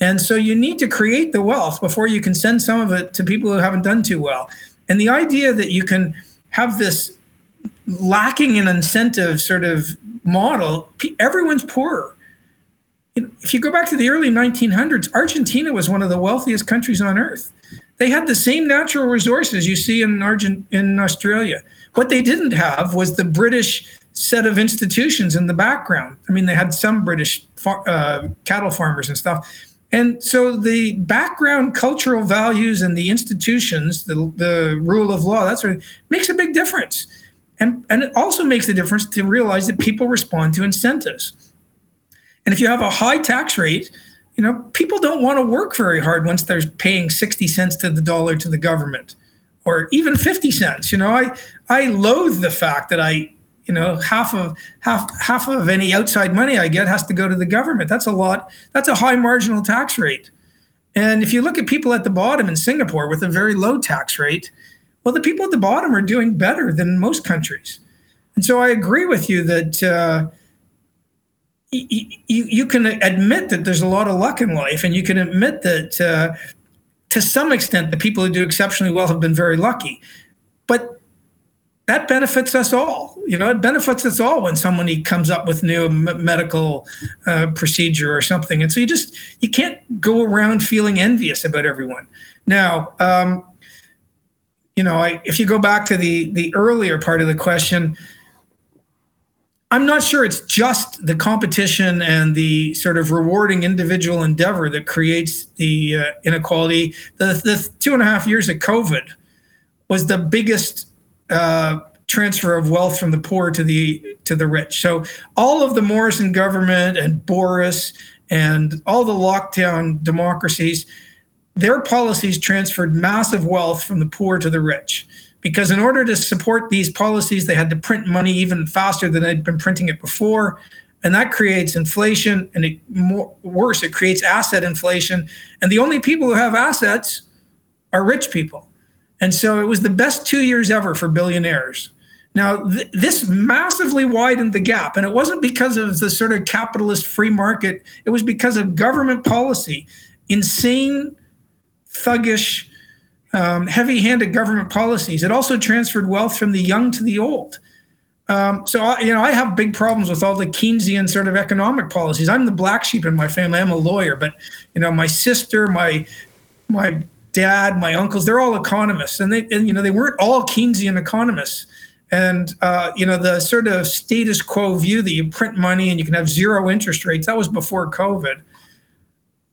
S2: And so you need to create the wealth before you can send some of it to people who haven't done too well. And the idea that you can have this lacking in incentive sort of model, everyone's poorer. If you go back to the early 1900s, Argentina was one of the wealthiest countries on earth. They had the same natural resources you see in Argent in Australia. What they didn't have was the British set of institutions in the background. I mean, they had some British far, uh, cattle farmers and stuff. And so the background cultural values and the institutions, the, the rule of law, that sort of makes a big difference. And, and it also makes a difference to realize that people respond to incentives. And if you have a high tax rate, you know, people don't want to work very hard once they're paying 60 cents to the dollar to the government or even 50 cents. You know, I I loathe the fact that I, you know, half of half half of any outside money I get has to go to the government. That's a lot. That's a high marginal tax rate. And if you look at people at the bottom in Singapore with a very low tax rate, well, the people at the bottom are doing better than most countries. And so I agree with you that uh, you, you can admit that there's a lot of luck in life, and you can admit that uh, to some extent the people who do exceptionally well have been very lucky. But that benefits us all. You know, it benefits us all when somebody comes up with new medical uh, procedure or something. And so you just you can't go around feeling envious about everyone. Now, um, you know, I, if you go back to the the earlier part of the question, I'm not sure it's just the competition and the sort of rewarding individual endeavor that creates the uh, inequality. The the two and a half years of COVID was the biggest uh, transfer of wealth from the poor to the to the rich. So all of the Morrison government and Boris and all the lockdown democracies their policies transferred massive wealth from the poor to the rich. Because in order to support these policies, they had to print money even faster than they'd been printing it before. And that creates inflation, and it, more, worse, it creates asset inflation. And the only people who have assets are rich people. And so it was the best two years ever for billionaires. Now, th- this massively widened the gap, and it wasn't because of the sort of capitalist free market, it was because of government policy, insane thuggish, um, heavy handed government policies. It also transferred wealth from the young to the old. Um, so, I, you know, I have big problems with all the Keynesian sort of economic policies. I'm the black sheep in my family. I'm a lawyer, but, you know, my sister, my, my dad, my uncles, they're all economists. And they, and, you know, they weren't all Keynesian economists. And uh, you know the sort of status quo view that you print money and you can have zero interest rates. That was before COVID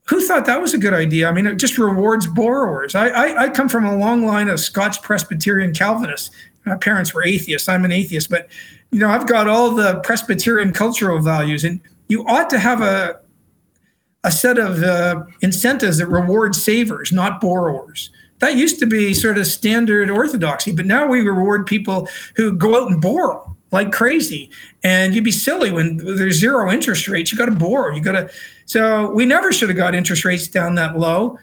S2: who thought that was a good idea? I mean, it just rewards borrowers. I, I, I come from a long line of Scotch Presbyterian Calvinists. My parents were atheists. I'm an atheist, but you know, I've got all the Presbyterian cultural values, and you ought to have a a set of uh, incentives that reward savers, not borrowers. That used to be sort of standard orthodoxy, but now we reward people who go out and borrow like crazy. And you'd be silly when there's zero interest rates. You got to borrow. You got to. So we never should have got interest rates down that low.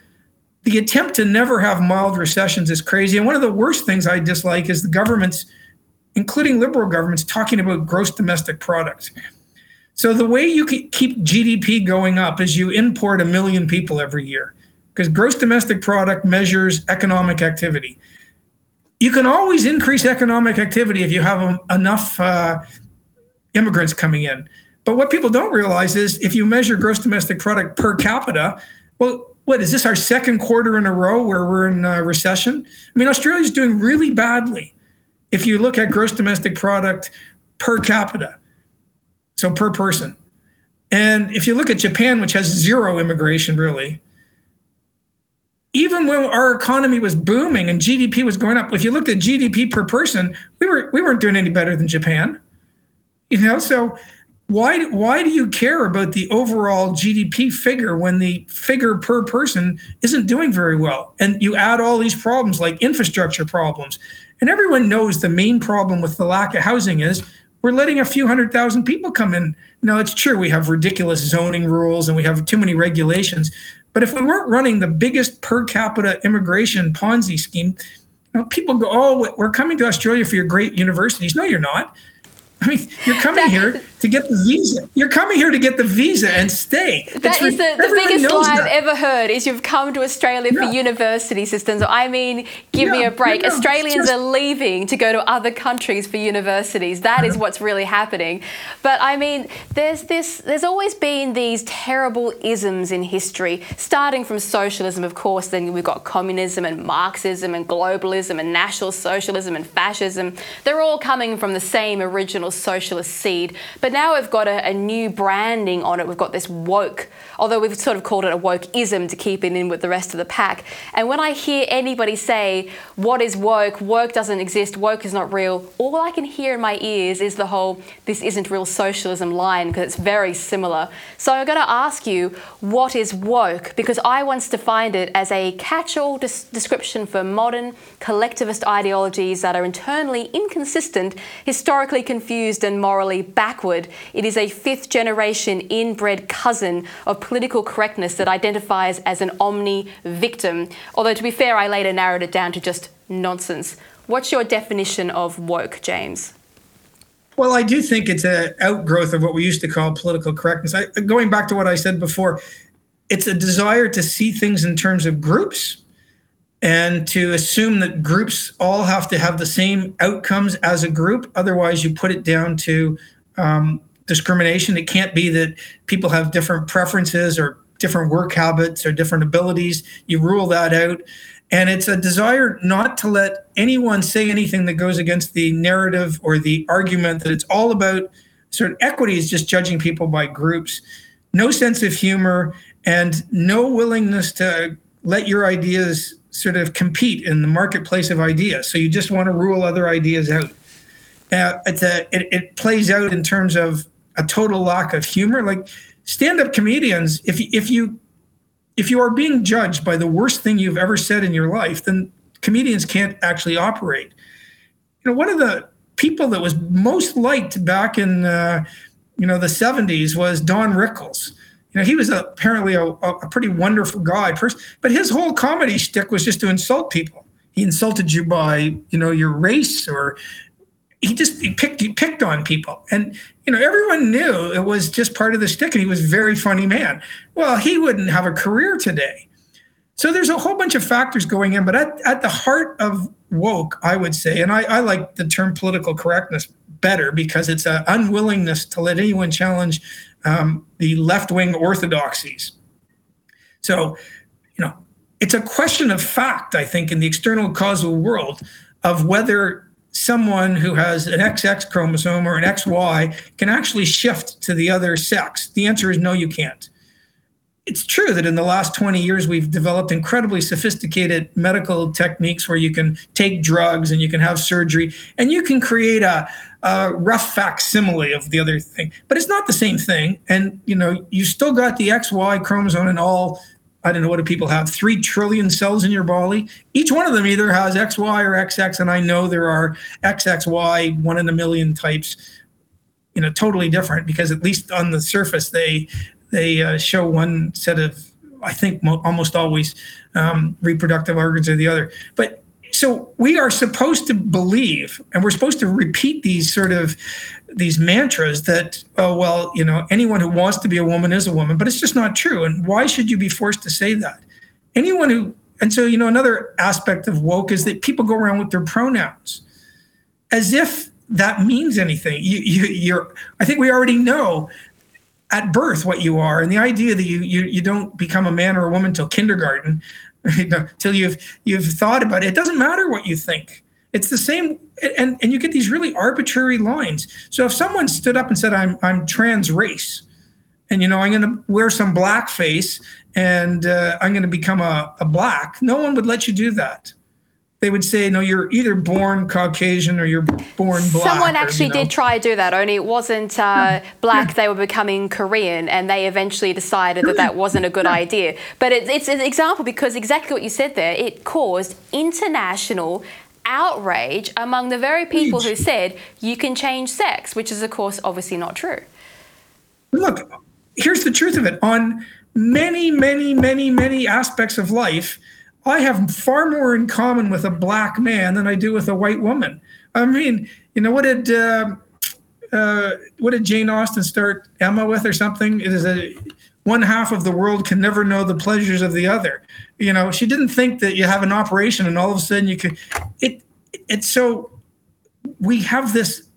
S2: The attempt to never have mild recessions is crazy. And one of the worst things I dislike is the governments, including liberal governments, talking about gross domestic product. So the way you keep GDP going up is you import a million people every year because gross domestic product measures economic activity you can always increase economic activity if you have enough uh, immigrants coming in. But what people don't realize is if you measure gross domestic product per capita, well, what is this our second quarter in a row where we're in a recession? I mean, Australia's doing really badly if you look at gross domestic product per capita, so per person. And if you look at Japan, which has zero immigration really, even when our economy was booming and GDP was going up, if you looked at GDP per person, we were we weren't doing any better than Japan. You know, so why why do you care about the overall GDP figure when the figure per person isn't doing very well? And you add all these problems like infrastructure problems. And everyone knows the main problem with the lack of housing is we're letting a few hundred thousand people come in. Now it's true we have ridiculous zoning rules and we have too many regulations, but if we weren't running the biggest per capita immigration Ponzi scheme, you know, people go, "Oh, we're coming to Australia for your great universities." No, you're not. I mean, you're coming here to get the visa. You're coming here to get the visa and stay.
S1: That is the, the biggest lie I've ever heard is you've come to Australia yeah. for university systems. I mean, give yeah, me a break. Australians just, are leaving to go to other countries for universities. That is what's really happening. But I mean, there's this there's always been these terrible isms in history, starting from socialism, of course, then we've got communism and Marxism and globalism and National Socialism and fascism. They're all coming from the same original socialist seed. But now we've got a, a, new branding on it. We've got this woke, although we've sort of called it a wokeism to keep it in with the rest of the pack. And when I hear anybody say, what is woke? Woke doesn't exist. Woke is not real. All I can hear in my ears is the whole, this isn't real socialism line because it's very similar. So I'm going to ask you, what is woke? Because I once defined it as a catch-all des- description for modern collectivist ideologies that are internally inconsistent, historically confused confused and morally backward. It is a fifth generation inbred cousin of political correctness that identifies as an omni victim. Although, to be fair, I later narrowed it down to just nonsense. What's your definition of woke, James?
S2: Well, I do think it's an outgrowth of what we used to call political correctness. I, going back to what I said before, it's a desire to see things in terms of groups and to assume that groups all have to have the same outcomes as a group. Otherwise, you put it down to um, discrimination. It can't be that people have different preferences or different work habits or different abilities. You rule that out. And it's a desire not to let anyone say anything that goes against the narrative or the argument that it's all about sort of equity is just judging people by groups. No sense of humor and no willingness to let your ideas sort of compete in the marketplace of ideas. So you just want to rule other ideas out. A, it, it plays out in terms of a total lack of humor. Like stand-up comedians, if if you if you are being judged by the worst thing you've ever said in your life, then comedians can't actually operate. You know, one of the people that was most liked back in uh, you know the 70s was Don Rickles you know, he was apparently a, a pretty wonderful guy, person, but his whole comedy shtick was just to insult people. He insulted you by, you know, your race, or he just he picked he picked on people, and you know, everyone knew it was just part of the shtick, and he was a very funny man. Well, he wouldn't have a career today. So there's a whole bunch of factors going in, but at, at the heart of woke, I would say, and I, I like the term political correctness better because it's an unwillingness to let anyone challenge um, the left wing orthodoxies. So, you know, it's a question of fact, I think, in the external causal world of whether someone who has an XX chromosome or an XY can actually shift to the other sex. The answer is no, you can't. It's true that in the last 20 years, we've developed incredibly sophisticated medical techniques where you can take drugs and you can have surgery and you can create a, a rough facsimile of the other thing, but it's not the same thing. And you know, you still got the XY chromosome and all. I don't know what do people have three trillion cells in your body. Each one of them either has XY or XX, and I know there are XXY one in a million types. You know, totally different because at least on the surface they they uh, show one set of I think mo- almost always um, reproductive organs or the other. But so we are supposed to believe and we're supposed to repeat these sort of these mantras that oh well you know anyone who wants to be a woman is a woman but it's just not true. And why should you be forced to say that? Anyone who and so you know another aspect of woke is that people go around with their pronouns as if that means anything. You, you you're i think we already know at birth what you are and the idea that you you, you don't become a man or a woman till kindergarten until you've you've thought about it. It doesn't matter what you think. It's the same, and and you get these really arbitrary lines. So if someone stood up and said, "I'm I'm trans race," and you know i'm going to wear some blackface and uh, i'm going to become a, a black no one would let you do that they would say, no, you're either born Caucasian or you're born black.
S1: Someone actually
S2: or, you know.
S1: did try to do that, only it wasn't uh, black. Yeah. They were becoming Korean, and they eventually decided that that wasn't a good yeah. idea. But it, it's an example because exactly what you said there, it caused international outrage among the very people who said you can change sex, which is, of course, obviously not true.
S2: Look, here's the truth of it. On many, many, many, many aspects of life, I have far more in common with a black man than I do with a white woman. I mean, you know, what did uh, uh, what did Jane Austen start Emma with or something? It is a one half of the world can never know the pleasures of the other. You know, she didn't think that you have an operation and all of a sudden you could. It it's so we have this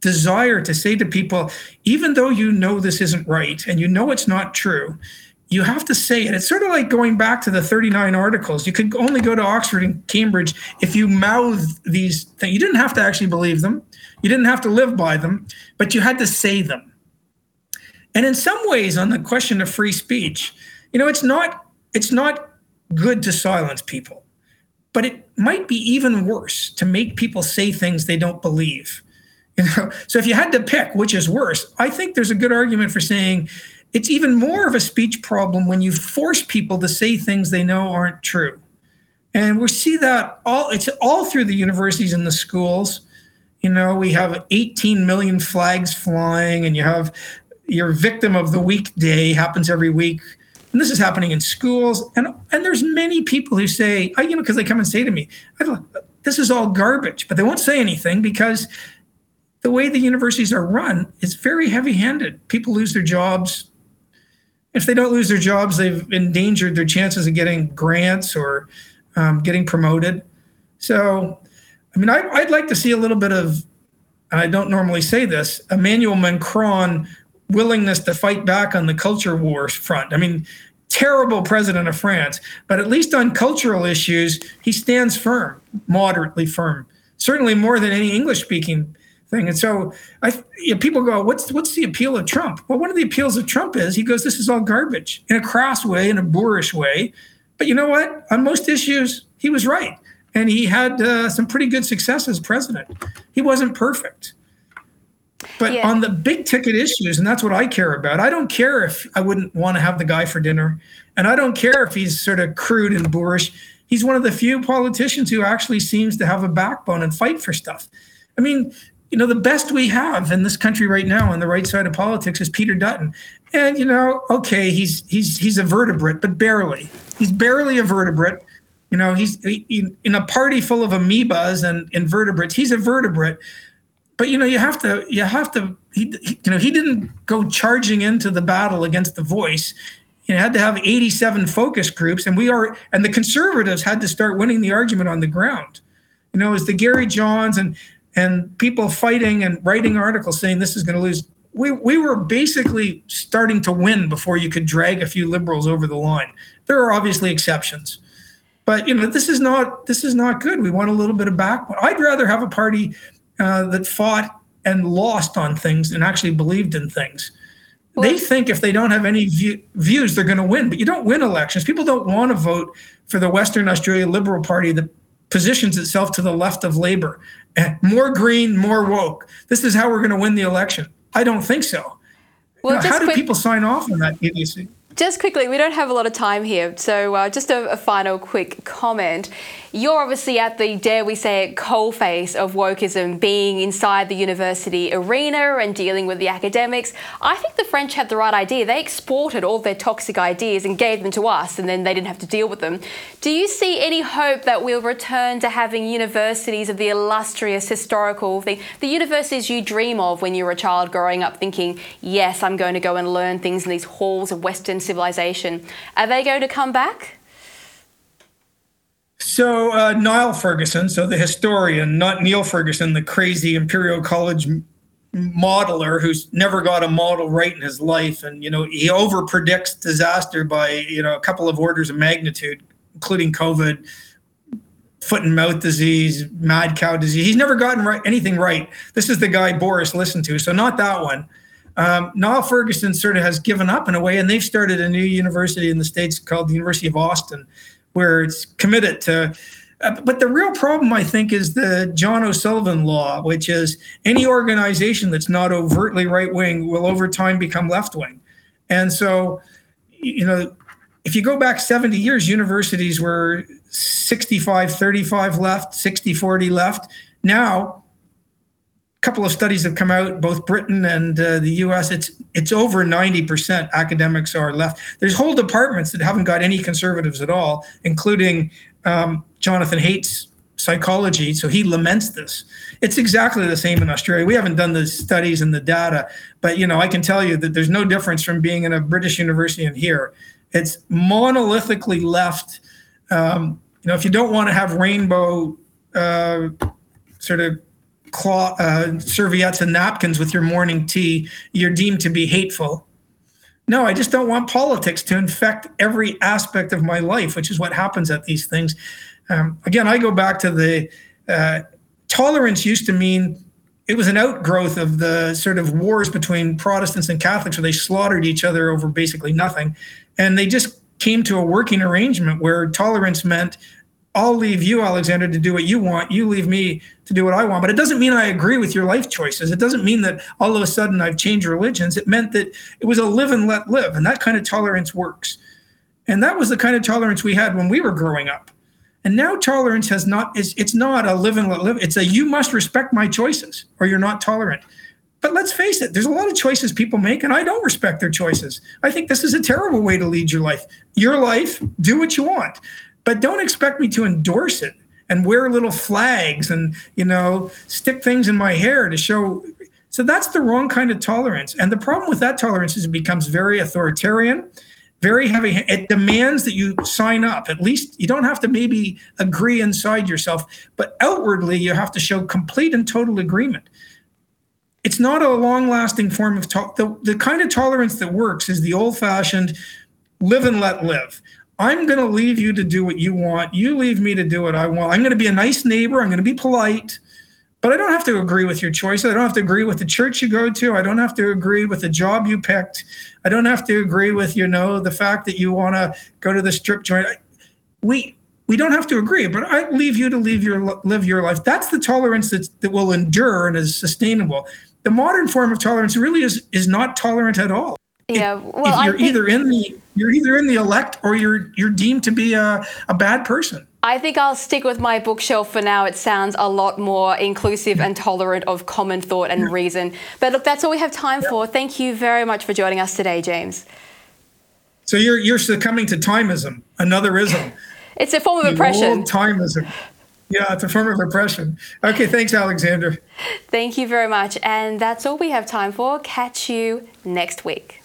S2: desire to say to people, even though you know this isn't right and you know it's not true, you have to say it. It's sort of like going back to the 39 articles. You could only go to Oxford and Cambridge if you mouth these things. You didn't have to actually believe them, you didn't have to live by them, but you had to say them. And in some ways, on the question of free speech, you know, it's not it's not good to silence people, but it might be even worse to make people say things they don't believe. You know, so if you had to pick which is worse, I think there's a good argument for saying it's even more of a speech problem when you force people to say things they know aren't true. And we see that all it's all through the universities and the schools. You know, we have 18 million flags flying, and you have your victim of the week day happens every week. And this is happening in schools. And and there's many people who say, you know, because they come and say to me, this is all garbage, but they won't say anything because the way the universities are run is very heavy handed. People lose their jobs if they don't lose their jobs, they've endangered their chances of getting grants or um, getting promoted. So, I mean, I, would like to see a little bit of, I don't normally say this, Emmanuel Macron willingness to fight back on the culture wars front. I mean, terrible president of France, but at least on cultural issues, he stands firm, moderately firm, certainly more than any English speaking thing. And so I, you know, people go, what's what's the appeal of Trump? Well, one of the appeals of Trump is he goes, this is all garbage in a crass way, in a boorish way. But you know what? On most issues, he was right, and he had uh, some pretty good success as president. He wasn't perfect. But yeah. on the big ticket issues, and that's what I care about. I don't care if I wouldn't want to have the guy for dinner, and I don't care if he's sort of crude and boorish. He's one of the few politicians who actually seems to have a backbone and fight for stuff. I mean, you know, the best we have in this country right now on the right side of politics is Peter Dutton. And you know, okay, he's he's he's a vertebrate, but barely. He's barely a vertebrate. You know, he's he, in a party full of amoebas and invertebrates. He's a vertebrate. But you know, you have to you have to he, he you know, he didn't go charging into the battle against the voice. You had to have 87 focus groups, and we are and the conservatives had to start winning the argument on the ground. You know, as the Gary Johns and and people fighting and writing articles saying this is going to lose. We, we were basically starting to win before you could drag a few liberals over the line. There are obviously exceptions, but you know this is not this is not good. We want a little bit of back. I'd rather have a party uh, that fought and lost on things and actually believed in things. Well, they think if they don't have any view, views, they're going to win. But you don't win elections. People don't want to vote for the Western Australia Liberal Party that positions itself to the left of labor. Eh, more green, more woke. This is how we're going to win the election. I don't think so. Well, you know, how do quick- people sign off on that idiocy?
S1: Just quickly, we don't have a lot of time here, so uh, just a, a, final quick comment. You're obviously at the, dare we say it, coalface of wokeism, being inside the university arena and dealing with the academics. I think the French had the right idea. They exported all their toxic ideas and gave them to us, and then they didn't have to deal with them. Do you see any hope that we'll return to having universities of the illustrious historical thing, the universities you dream of when you were a child growing up, thinking, yes, I'm going to go and learn things in these halls of Western civilization? Are they going to come back?
S2: So uh, Niall Ferguson, so the historian, not Neil Ferguson, the crazy Imperial College modeler who's never got a model right in his life, and you know he over predicts disaster by you know a couple of orders of magnitude, including COVID, foot and mouth disease, mad cow disease. He's never gotten right, anything right. This is the guy Boris listened to, so not that one. Um, Niall Ferguson sort of has given up in a way, and they've started a new university in the States called the University of Austin, where it's committed to. Uh, but the real problem, I think, is the John O'Sullivan law, which is any organization that's not overtly right wing will over time become left wing. And so, you know, if you go back 70 years, universities were 65 35 left, 60 40 left. Now, couple of studies have come out, both Britain and uh, the US. It's it's over 90% academics are left. There's whole departments that haven't got any conservatives at all, including um, Jonathan Haidt's psychology. So he laments this. It's exactly the same in Australia. We haven't done the studies and the data, but you know, I can tell you that there's no difference from being in a British university and here. It's monolithically left. Um, you know, if you don't want to have rainbow uh, sort of cloth, uh, serviettes and napkins with your morning tea, you're deemed to be hateful. No, I just don't want politics to infect every aspect of my life, which is what happens at these things. Um, again, I go back to the uh, tolerance used to mean it was an outgrowth of the sort of wars between Protestants and Catholics where they slaughtered each other over basically nothing. And they just came to a working arrangement where tolerance meant I'll leave you, Alexander, to do what you want. You leave me to do what I want. But it doesn't mean I agree with your life choices. It doesn't mean that all of a sudden I've changed religions. It meant that it was a live and let live. And that kind of tolerance works. And that was the kind of tolerance we had when we were growing up. And now tolerance has not, it's, it's not a live and let live. It's a you must respect my choices or you're not tolerant. But let's face it, there's a lot of choices people make, and I don't respect their choices. I think this is a terrible way to lead your life. Your life, do what you want, but don't expect me to endorse it and wear little flags and, you know, stick things in my hair to show. So that's the wrong kind of tolerance. And the problem with that tolerance is it becomes very authoritarian very heavy. It demands that you sign up. At least you don't have to maybe agree inside yourself, but outwardly you have to show complete and total agreement. It's not a long-lasting form of to- the the kind of tolerance that works is the old-fashioned live and let live. I'm going to leave you to do what you want. You leave me to do what I want. I'm going to be a nice neighbor. I'm going to be polite. But I don't have to agree with your choices. I don't have to agree with the church you go to. I don't have to agree with the job you picked. I don't have to agree with, you know, the fact that you want to go to the strip joint. We we don't have to agree, but I leave you to live your live your life. That's the tolerance that that will endure and is sustainable. The modern form of tolerance really is is not tolerant at all.
S1: Yeah, well,
S2: if you're think- either in the you're either in the elect or you're you're deemed to be a, a bad person.
S1: I think I'll stick with my bookshelf for now. It sounds a lot more inclusive and tolerant of common thought and reason. But look, that's all we have time for. Thank you very much for joining us today, James.
S2: So you're you're succumbing to timeism, another ism.
S1: it's a form of oppression.
S2: Old timeism. Yeah, it's a form of oppression. Okay, thanks, Alexander.
S1: Thank you very much. And that's all we have time for. Catch you next week.